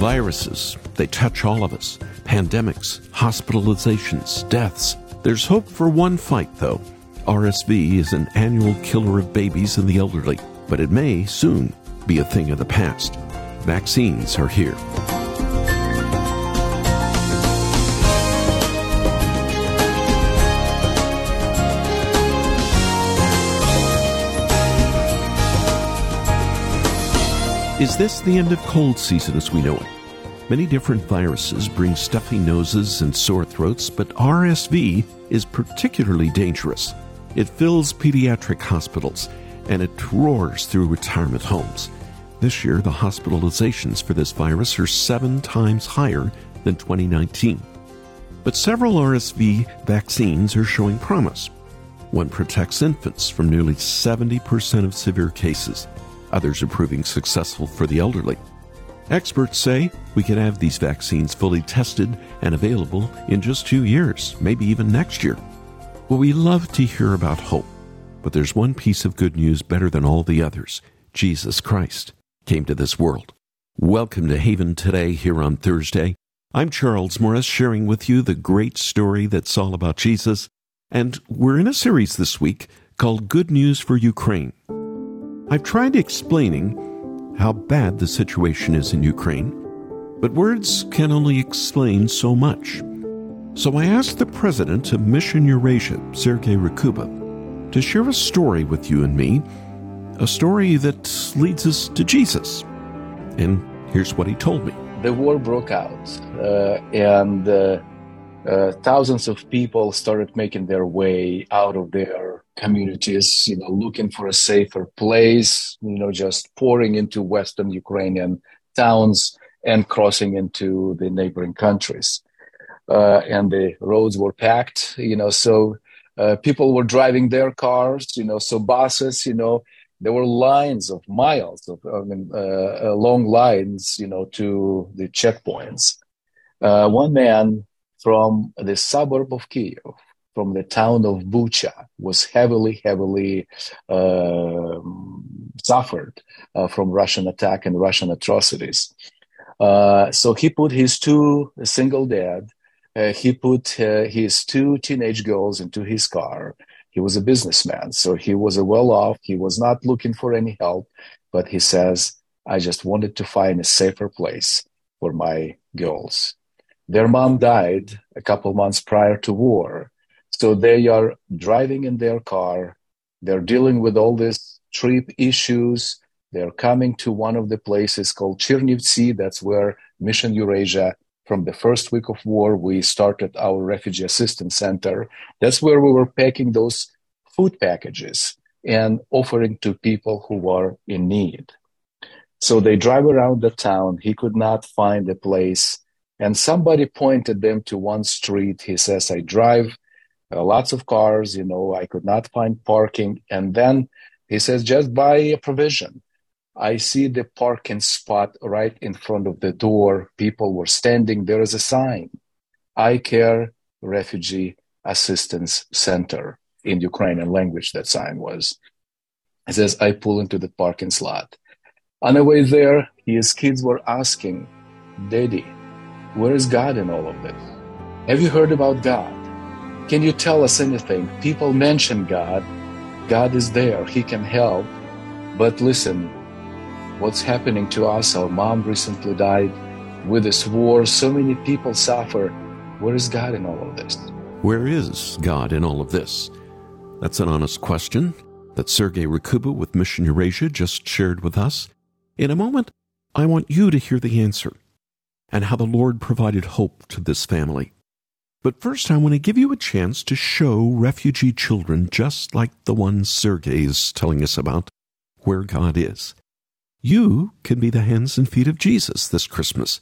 Viruses, they touch all of us. Pandemics, hospitalizations, deaths. There's hope for one fight, though. RSV is an annual killer of babies and the elderly, but it may soon be a thing of the past. Vaccines are here. Is this the end of cold season as we know it? Many different viruses bring stuffy noses and sore throats, but RSV is particularly dangerous. It fills pediatric hospitals and it roars through retirement homes. This year, the hospitalizations for this virus are seven times higher than 2019. But several RSV vaccines are showing promise. One protects infants from nearly 70% of severe cases. Others are proving successful for the elderly. Experts say we could have these vaccines fully tested and available in just two years, maybe even next year. Well, we love to hear about hope, but there's one piece of good news better than all the others Jesus Christ came to this world. Welcome to Haven today here on Thursday. I'm Charles Morris sharing with you the great story that's all about Jesus, and we're in a series this week called Good News for Ukraine. I've tried explaining how bad the situation is in Ukraine, but words can only explain so much. So I asked the president of Mission Eurasia, Sergei Rakhuba, to share a story with you and me, a story that leads us to Jesus. And here's what he told me. The war broke out, uh, and uh, uh, thousands of people started making their way out of their communities, you know, looking for a safer place, you know, just pouring into Western Ukrainian towns and crossing into the neighboring countries. Uh, and the roads were packed, you know, so uh, people were driving their cars, you know, so buses, you know, there were lines of miles of, I mean, uh, uh, long lines, you know, to the checkpoints. one man from the suburb of Kiev, from the town of Bucha, was heavily, heavily uh, suffered uh, from Russian attack and Russian atrocities. Uh, so he put his two single dad, uh, he put uh, his two teenage girls into his car. He was a businessman, so he was a well off. He was not looking for any help, but he says, I just wanted to find a safer place for my girls. Their mom died a couple months prior to war. So they are driving in their car. They're dealing with all these trip issues. They're coming to one of the places called Chernivtsi. That's where Mission Eurasia, from the first week of war, we started our refugee assistance center. That's where we were packing those food packages and offering to people who were in need. So they drive around the town. He could not find a place and somebody pointed them to one street. He says, I drive uh, lots of cars, you know, I could not find parking. And then he says, just buy a provision. I see the parking spot right in front of the door. People were standing. There is a sign I Care Refugee Assistance Center in Ukrainian language. That sign was. He says, I pull into the parking slot. On the way there, his kids were asking, Daddy, where is God in all of this? Have you heard about God? Can you tell us anything? People mention God. God is there. He can help. But listen, what's happening to us? Our mom recently died with this war. So many people suffer. Where is God in all of this? Where is God in all of this? That's an honest question that Sergei Rakhuba with Mission Eurasia just shared with us. In a moment, I want you to hear the answer and how the Lord provided hope to this family. But first, I want to give you a chance to show refugee children, just like the one Sergei is telling us about, where God is. You can be the hands and feet of Jesus this Christmas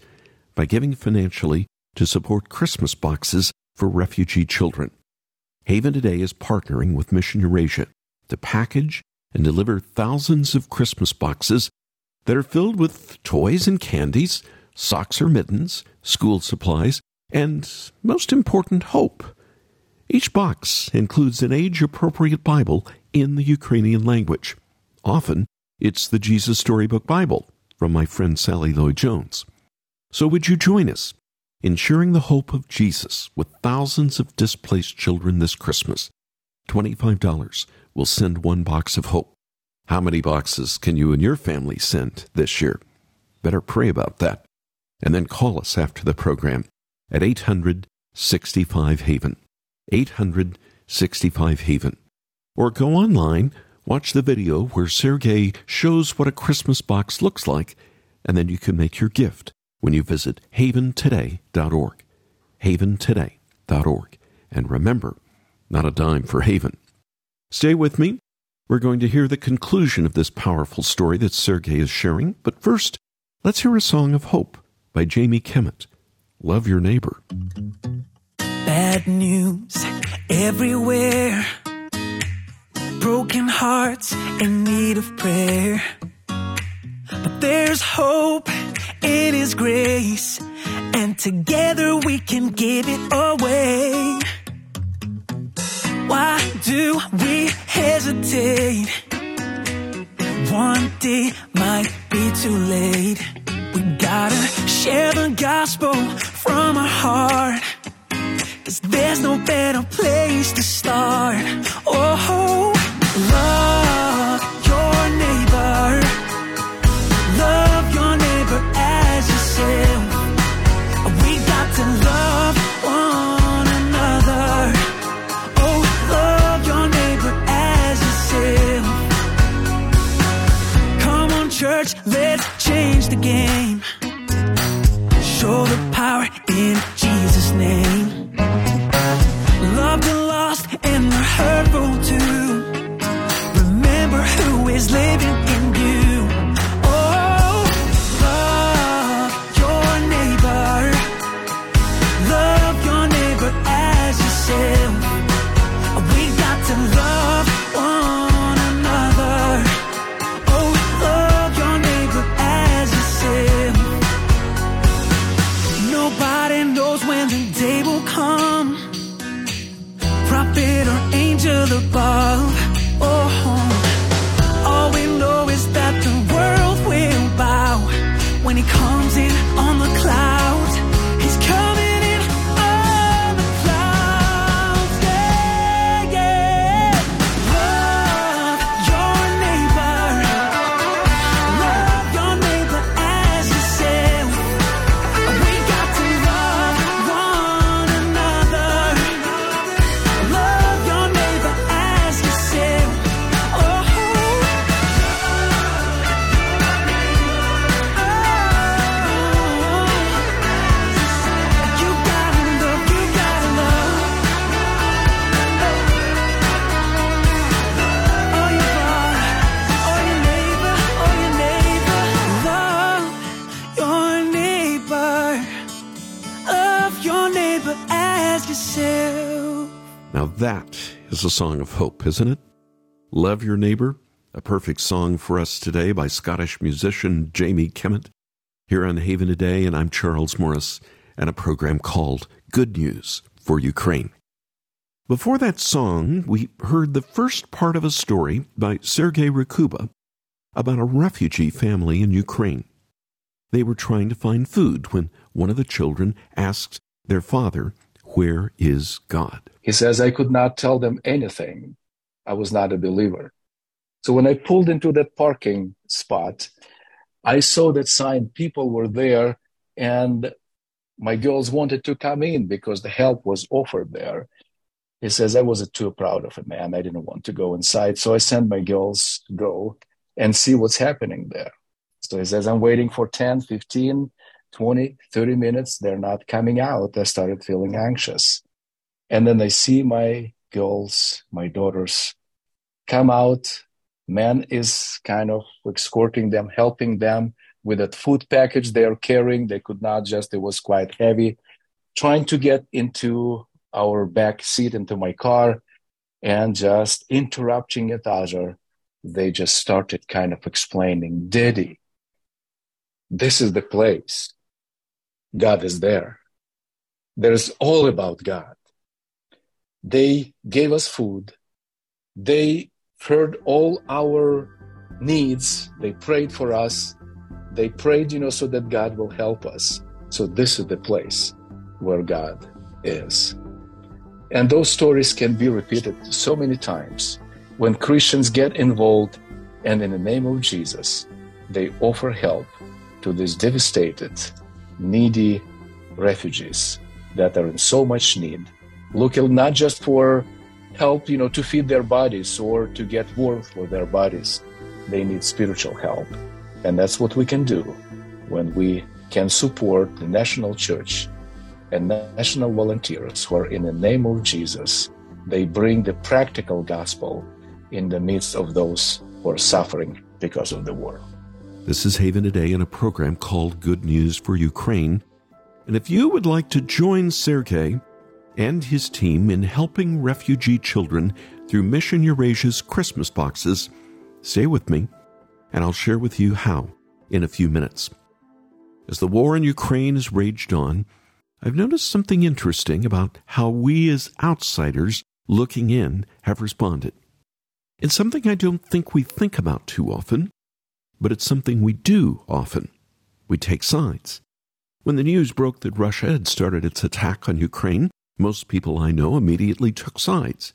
by giving financially to support Christmas boxes for refugee children. Haven Today is partnering with Mission Eurasia to package and deliver thousands of Christmas boxes that are filled with toys and candies socks or mittens, school supplies, and, most important, hope. Each box includes an age appropriate Bible in the Ukrainian language. Often, it's the Jesus Storybook Bible from my friend Sally Lloyd Jones. So would you join us in sharing the hope of Jesus with thousands of displaced children this Christmas? $25 will send one box of hope. How many boxes can you and your family send this year? Better pray about that. And then call us after the program at 865 Haven. 865 Haven. Or go online, watch the video where Sergey shows what a Christmas box looks like, and then you can make your gift when you visit haventoday.org. Haventoday.org. And remember, not a dime for Haven. Stay with me. We're going to hear the conclusion of this powerful story that Sergey is sharing, but first, let's hear a song of hope by Jamie Kimmett. Love your neighbor. Bad news everywhere. Broken hearts in need of prayer. But there's hope in His grace, and together we can give it away. Why do we hesitate? One day might be too late. We gotta share the gospel from our heart. Cause there's no better place to start. Oh, a song of hope, isn't it? Love Your Neighbor, a perfect song for us today by Scottish musician Jamie Kimmett. Here on Haven Today, and I'm Charles Morris, and a program called Good News for Ukraine. Before that song, we heard the first part of a story by Sergei Rakhuba about a refugee family in Ukraine. They were trying to find food when one of the children asked their father, Where is God? He says, I could not tell them anything. I was not a believer. So when I pulled into that parking spot, I saw that sign, people were there, and my girls wanted to come in because the help was offered there. He says, I was too proud of a man. I didn't want to go inside. So I sent my girls to go and see what's happening there. So he says, I'm waiting for 10, 15, 20, 30 minutes. They're not coming out. I started feeling anxious. And then I see my girls, my daughters come out. Man is kind of escorting them, helping them with that food package they are carrying. They could not just, it was quite heavy, trying to get into our back seat, into my car, and just interrupting it, Azure. They just started kind of explaining, Daddy, this is the place. God is there. There's all about God. They gave us food. They heard all our needs. They prayed for us. They prayed, you know, so that God will help us. So this is the place where God is. And those stories can be repeated so many times when Christians get involved and in the name of Jesus, they offer help to these devastated, needy refugees that are in so much need, looking not just for help, you know, to feed their bodies or to get warmth for their bodies. They need spiritual help. And that's what we can do when we can support the national church and national volunteers who are in the name of Jesus. They bring the practical gospel in the midst of those who are suffering because of the war. This is Haven Today in a program called Good News for Ukraine. And if you would like to join Sergei and his team in helping refugee children through Mission Eurasia's Christmas boxes, stay with me and I'll share with you how in a few minutes. As the war in Ukraine has raged on, I've noticed something interesting about how we as outsiders looking in have responded. It's something I don't think we think about too often, but it's something we do often. We take sides. When the news broke that Russia had started its attack on Ukraine, most people I know immediately took sides.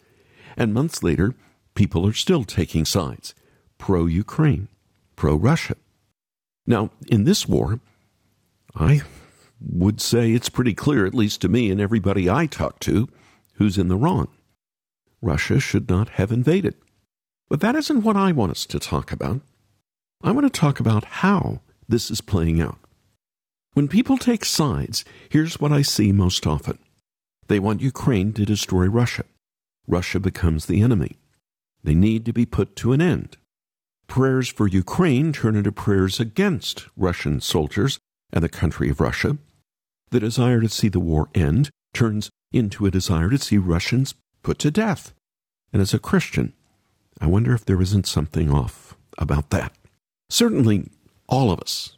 And months later, people are still taking sides pro Ukraine, pro Russia. Now, in this war, I would say it's pretty clear, at least to me and everybody I talk to, who's in the wrong. Russia should not have invaded. But that isn't what I want us to talk about. I want to talk about how this is playing out. When people take sides, here's what I see most often they want Ukraine to destroy Russia. Russia becomes the enemy. They need to be put to an end. Prayers for Ukraine turn into prayers against Russian soldiers and the country of Russia. The desire to see the war end turns into a desire to see Russians put to death. And as a Christian, I wonder if there isn't something off about that. Certainly, all of us,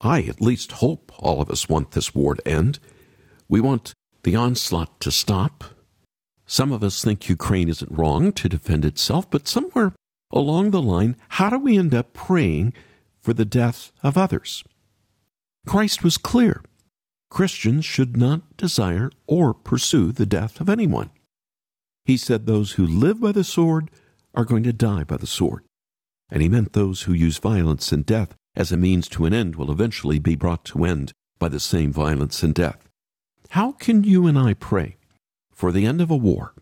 I at least hope all of us want this war to end. We want the onslaught to stop. Some of us think Ukraine isn't wrong to defend itself, but somewhere along the line, how do we end up praying for the death of others? Christ was clear. Christians should not desire or pursue the death of anyone. He said those who live by the sword are going to die by the sword. And he meant those who use violence and death as a means to an end will eventually be brought to end by the same violence and death. How can you and I pray for the end of a war?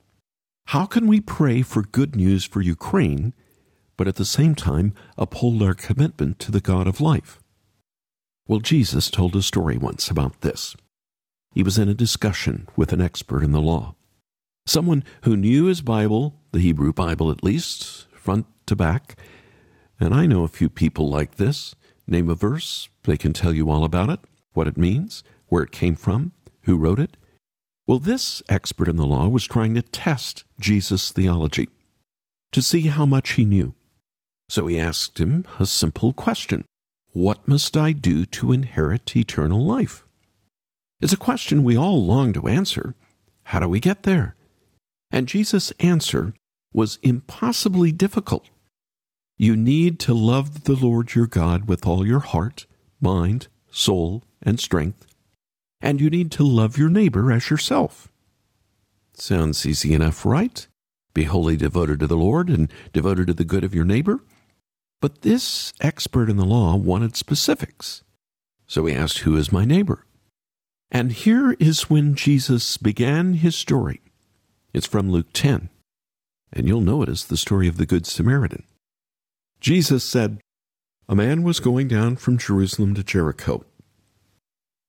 How can we pray for good news for Ukraine, but at the same time uphold our commitment to the God of life? Well, Jesus told a story once about this. He was in a discussion with an expert in the law, someone who knew his Bible, the Hebrew Bible at least, front to back. And I know a few people like this. Name a verse, they can tell you all about it, what it means, where it came from, who wrote it. Well, this expert in the law was trying to test Jesus' theology to see how much he knew. So he asked him a simple question What must I do to inherit eternal life? It's a question we all long to answer. How do we get there? And Jesus' answer was impossibly difficult. You need to love the Lord your God with all your heart, mind, soul, and strength, and you need to love your neighbor as yourself. Sounds easy enough, right? Be wholly devoted to the Lord and devoted to the good of your neighbor. But this expert in the law wanted specifics. So he asked, Who is my neighbor? And here is when Jesus began his story. It's from Luke 10, and you'll know it as the story of the Good Samaritan. Jesus said, A man was going down from Jerusalem to Jericho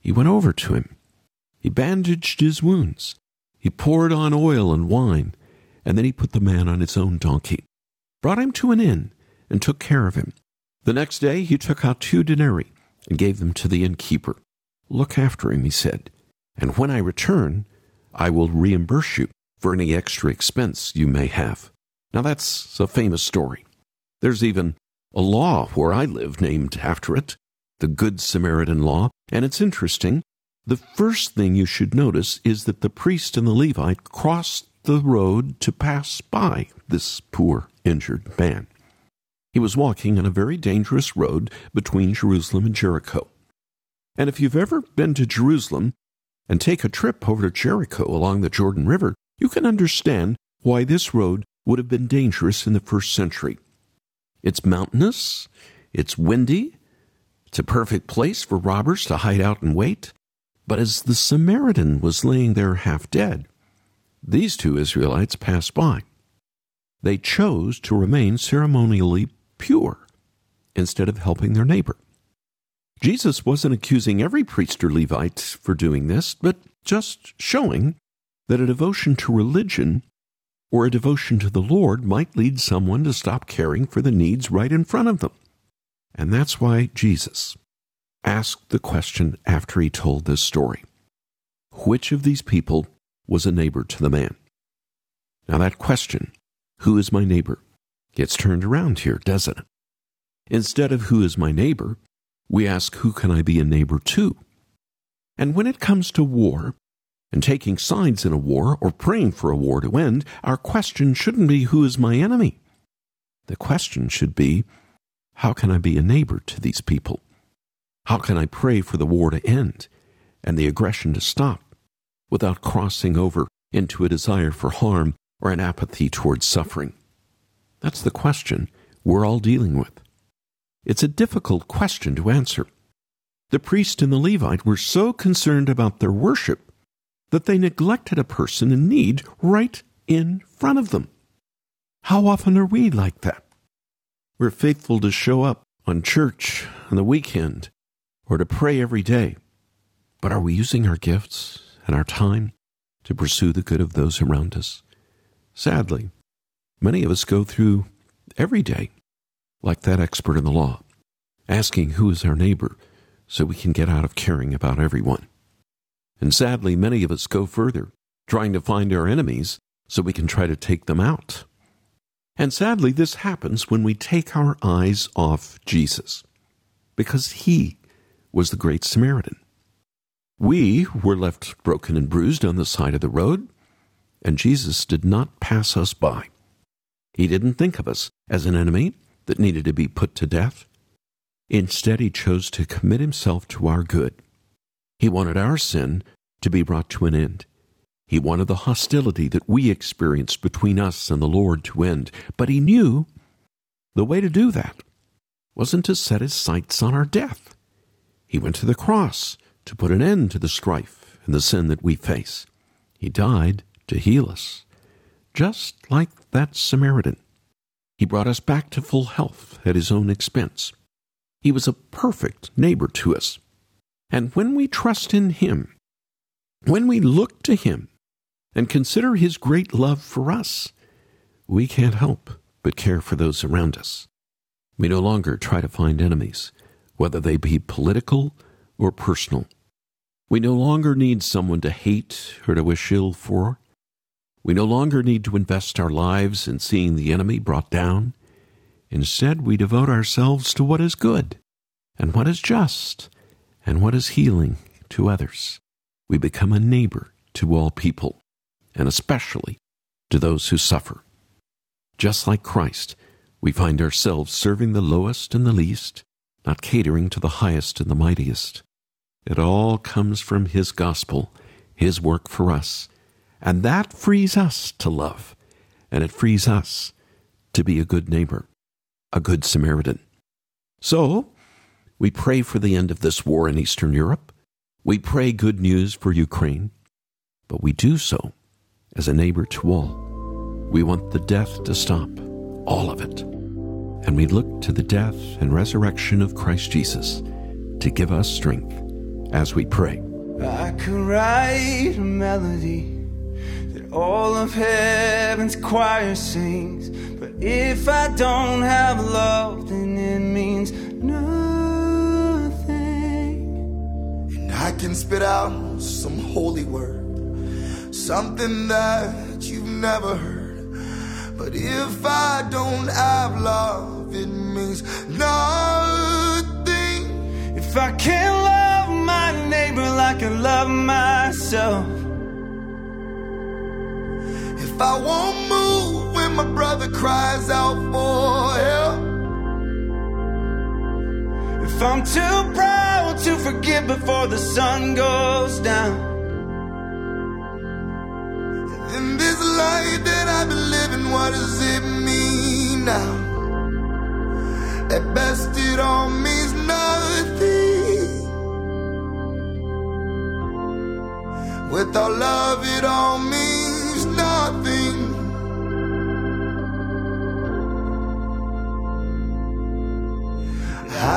He went over to him. He bandaged his wounds. He poured on oil and wine and then he put the man on his own donkey, brought him to an inn, and took care of him. The next day he took out two denarii and gave them to the innkeeper. Look after him, he said, and when I return, I will reimburse you for any extra expense you may have. Now that's a famous story. There's even a law where I live named after it, the Good Samaritan Law, and it's interesting. The first thing you should notice is that the priest and the Levite crossed the road to pass by this poor injured man. He was walking on a very dangerous road between Jerusalem and Jericho. And if you've ever been to Jerusalem and take a trip over to Jericho along the Jordan River, you can understand why this road would have been dangerous in the first century. It's mountainous, it's windy, it's a perfect place for robbers to hide out and wait. But as the Samaritan was laying there half dead, these two Israelites passed by. They chose to remain ceremonially pure instead of helping their neighbor. Jesus wasn't accusing every priest or Levite for doing this, but just showing that a devotion to religion or a devotion to the Lord might lead someone to stop caring for the needs right in front of them. And that's why Jesus asked the question after he told this story Which of these people was a neighbor to the man? Now, that question, who is my neighbor, gets turned around here, doesn't it? Instead of who is my neighbor, we ask who can I be a neighbor to? And when it comes to war, and taking sides in a war or praying for a war to end, our question shouldn't be who is my enemy. The question should be how can I be a neighbor to these people? How can I pray for the war to end and the aggression to stop without crossing over into a desire for harm or an apathy towards suffering? That's the question we're all dealing with. It's a difficult question to answer. The priest and the Levite were so concerned about their worship that they neglected a person in need right in front of them. How often are we like that? We're faithful to show up on church on the weekend or to pray every day. But are we using our gifts and our time to pursue the good of those around us? Sadly, many of us go through every day like that expert in the law, asking who is our neighbor so we can get out of caring about everyone. And sadly, many of us go further, trying to find our enemies so we can try to take them out. And sadly, this happens when we take our eyes off Jesus, because he was the Great Samaritan. We were left broken and bruised on the side of the road, and Jesus did not pass us by. He didn't think of us as an enemy that needed to be put to death. Instead, he chose to commit himself to our good he wanted our sin to be brought to an end. He wanted the hostility that we experienced between us and the Lord to end. But he knew the way to do that wasn't to set his sights on our death. He went to the cross to put an end to the strife and the sin that we face. He died to heal us, just like that Samaritan. He brought us back to full health at his own expense. He was a perfect neighbor to us. And when we trust in Him, when we look to Him and consider His great love for us, we can't help but care for those around us. We no longer try to find enemies, whether they be political or personal. We no longer need someone to hate or to wish ill for. We no longer need to invest our lives in seeing the enemy brought down. Instead, we devote ourselves to what is good and what is just and what is healing to others. We become a neighbor to all people, and especially to those who suffer. Just like Christ, we find ourselves serving the lowest and the least, not catering to the highest and the mightiest. It all comes from His gospel, His work for us, and that frees us to love, and it frees us to be a good neighbor, a good Samaritan. So, we pray for the end of this war in Eastern Europe. We pray good news for Ukraine, but we do so as a neighbor to all. We want the death to stop, all of it. And we look to the death and resurrection of Christ Jesus to give us strength as we pray. I could write a melody that all of heaven's choir sings, but if I don't have love, then it means nothing. And I can spit out some holy word, something that you've never heard. But if I don't have love, it means nothing. If I can't love my neighbor like I love myself. If I won't move when my brother cries out for help. If I'm too proud to forgive before the sun goes down. Life that I've been living, what does it mean now? At best, it all means nothing. Without love, it all means nothing.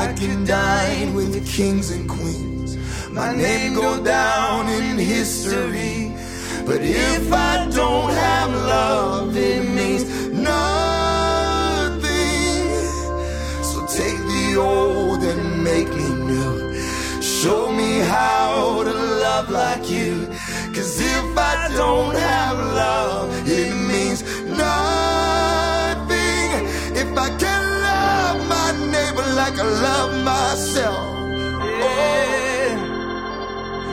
I can dine with the kings and queens. My name go down in history. But if I don't have love, it means nothing. So take the old and make me new. Show me how to love like you. Cause if I don't have love, it means nothing. If I can love my neighbor like I love myself.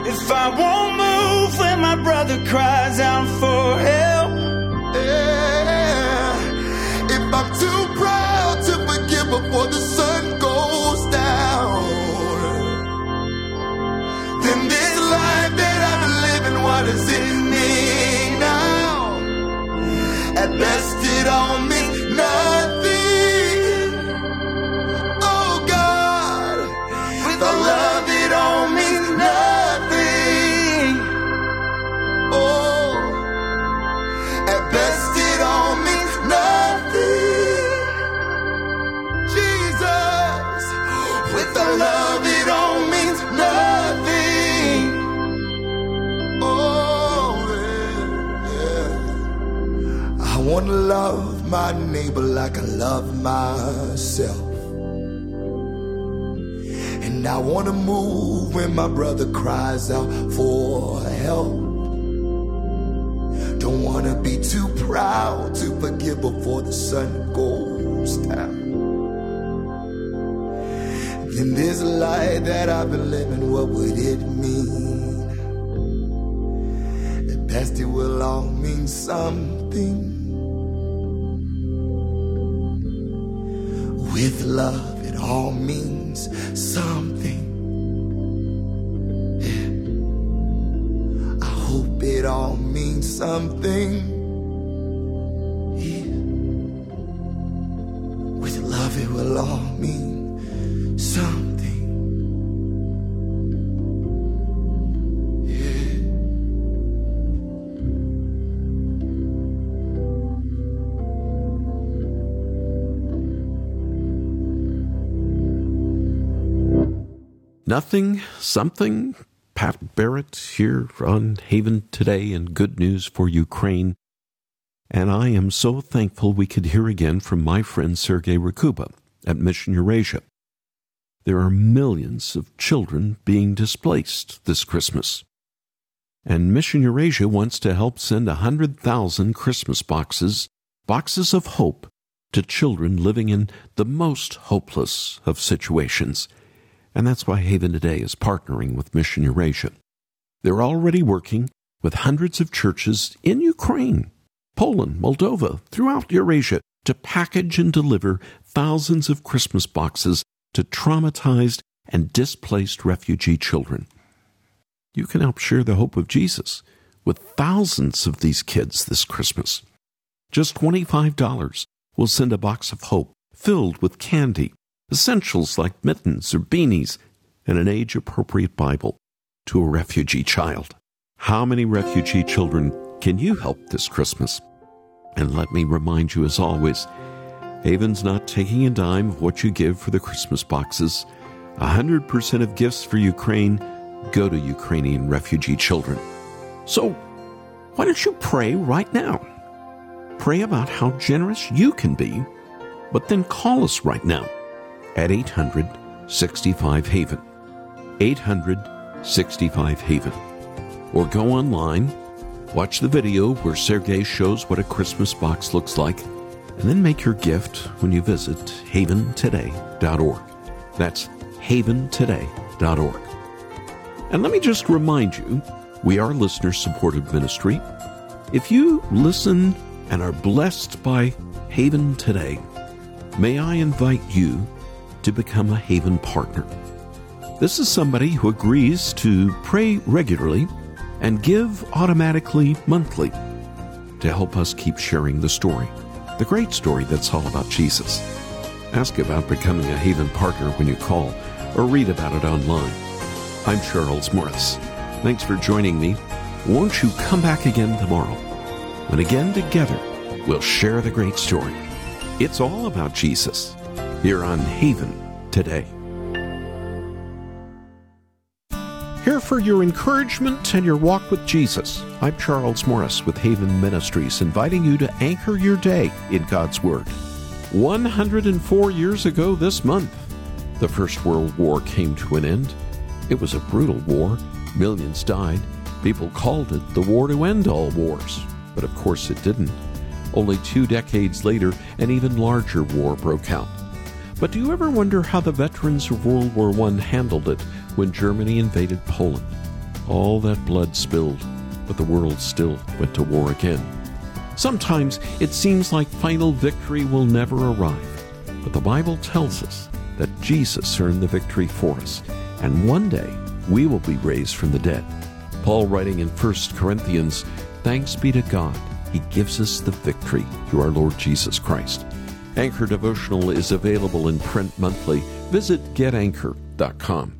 If I won't move when my brother cries out for help. Yeah. If I'm too proud to forgive before the sun my neighbor like I love myself. And I want to move when my brother cries out for help. Don't want to be too proud to forgive before the sun goes down. In this life that I've been living, what would it mean? At best, it will all mean something. With love, it all means something. Yeah. I hope it all means something. Nothing, something. Pat Barrett here on Haven today and good news for Ukraine. And I am so thankful we could hear again from my friend Sergei Rakhuba at Mission Eurasia. There are millions of children being displaced this Christmas. And Mission Eurasia wants to help send a 100,000 Christmas boxes, boxes of hope, to children living in the most hopeless of situations. And that's why Haven Today is partnering with Mission Eurasia. They're already working with hundreds of churches in Ukraine, Poland, Moldova, throughout Eurasia to package and deliver thousands of Christmas boxes to traumatized and displaced refugee children. You can help share the hope of Jesus with thousands of these kids this Christmas. Just $25 will send a box of hope filled with candy, essentials like mittens or beanies, and an age appropriate Bible to a refugee child. How many refugee children can you help this Christmas? And let me remind you, as always, Haven's not taking a dime of what you give for the Christmas boxes. 100% of gifts for Ukraine go to Ukrainian refugee children. So, why don't you pray right now? Pray about how generous you can be, but then call us right now at 800 65 Haven. 800 65 Haven. Or go online, watch the video where Sergey shows what a Christmas box looks like, and then make your gift when you visit haventoday.org. That's haventoday.org. And let me just remind you, we are listener supported ministry. If you listen and are blessed by Haven today, may I invite you to become a Haven partner. This is somebody who agrees to pray regularly and give automatically monthly to help us keep sharing the story, the great story that's all about Jesus. Ask about becoming a Haven partner when you call or read about it online. I'm Charles Morris. Thanks for joining me. Won't you come back again tomorrow? When again together we'll share the great story. It's all about Jesus here on Haven today. Here for your encouragement and your walk with Jesus. I'm Charles Morris with Haven Ministries, inviting you to anchor your day in God's Word. 104 years ago this month, the First World War came to an end. It was a brutal war. Millions died. People called it the war to end all wars. But of course it didn't. Only two decades later, an even larger war broke out. But do you ever wonder how the veterans of World War I handled it when Germany invaded Poland? All that blood spilled, but the world still went to war again. Sometimes it seems like final victory will never arrive, but the Bible tells us that Jesus earned the victory for us, and one day we will be raised from the dead. Paul writing in 1 Corinthians, Thanks be to God, He gives us the victory through our Lord Jesus Christ. Anchor Devotional is available in print monthly. Visit getanchor.com.